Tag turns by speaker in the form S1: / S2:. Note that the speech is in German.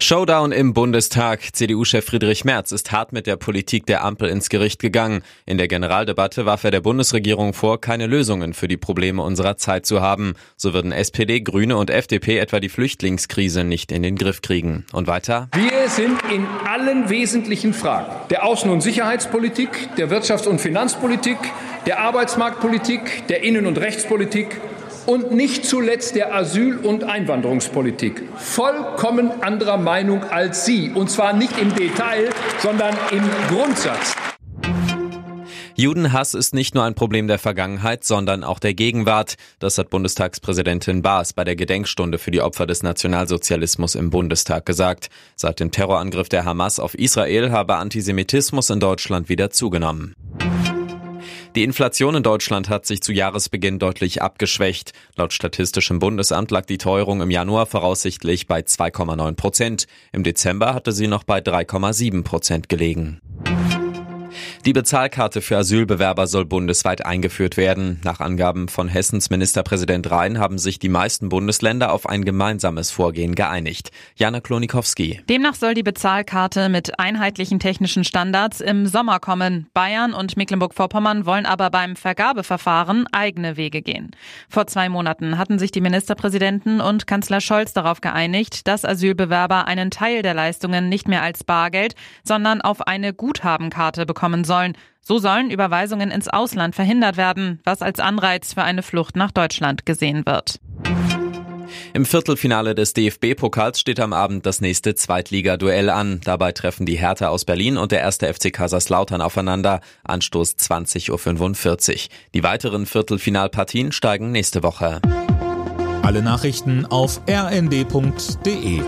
S1: Showdown im Bundestag. CDU-Chef Friedrich Merz ist hart mit der Politik der Ampel ins Gericht gegangen. In der Generaldebatte warf er der Bundesregierung vor, keine Lösungen für die Probleme unserer Zeit zu haben. So würden SPD, Grüne und FDP etwa die Flüchtlingskrise nicht in den Griff kriegen. Und weiter?
S2: Wir sind in allen wesentlichen Fragen der Außen- und Sicherheitspolitik, der Wirtschafts- und Finanzpolitik, der Arbeitsmarktpolitik, der Innen- und Rechtspolitik und nicht zuletzt der Asyl- und Einwanderungspolitik vollkommen anderer Meinung als Sie. Und zwar nicht im Detail, sondern im Grundsatz.
S1: Judenhass ist nicht nur ein Problem der Vergangenheit, sondern auch der Gegenwart. Das hat Bundestagspräsidentin Baas bei der Gedenkstunde für die Opfer des Nationalsozialismus im Bundestag gesagt. Seit dem Terrorangriff der Hamas auf Israel habe Antisemitismus in Deutschland wieder zugenommen. Die Inflation in Deutschland hat sich zu Jahresbeginn deutlich abgeschwächt. Laut Statistischem Bundesamt lag die Teuerung im Januar voraussichtlich bei 2,9 Prozent. Im Dezember hatte sie noch bei 3,7 Prozent gelegen. Die Bezahlkarte für Asylbewerber soll bundesweit eingeführt werden. Nach Angaben von Hessens Ministerpräsident Rhein haben sich die meisten Bundesländer auf ein gemeinsames Vorgehen geeinigt. Jana Klonikowski.
S3: Demnach soll die Bezahlkarte mit einheitlichen technischen Standards im Sommer kommen. Bayern und Mecklenburg-Vorpommern wollen aber beim Vergabeverfahren eigene Wege gehen. Vor zwei Monaten hatten sich die Ministerpräsidenten und Kanzler Scholz darauf geeinigt, dass Asylbewerber einen Teil der Leistungen nicht mehr als Bargeld, sondern auf eine Guthabenkarte bekommen sollen sollen. So sollen Überweisungen ins Ausland verhindert werden, was als Anreiz für eine Flucht nach Deutschland gesehen wird.
S1: Im Viertelfinale des DFB-Pokals steht am Abend das nächste Zweitliga-Duell an. Dabei treffen die Hertha aus Berlin und der erste FC Kaiserslautern aufeinander. Anstoß 20.45 Uhr. Die weiteren Viertelfinalpartien steigen nächste Woche.
S4: Alle Nachrichten auf rnd.de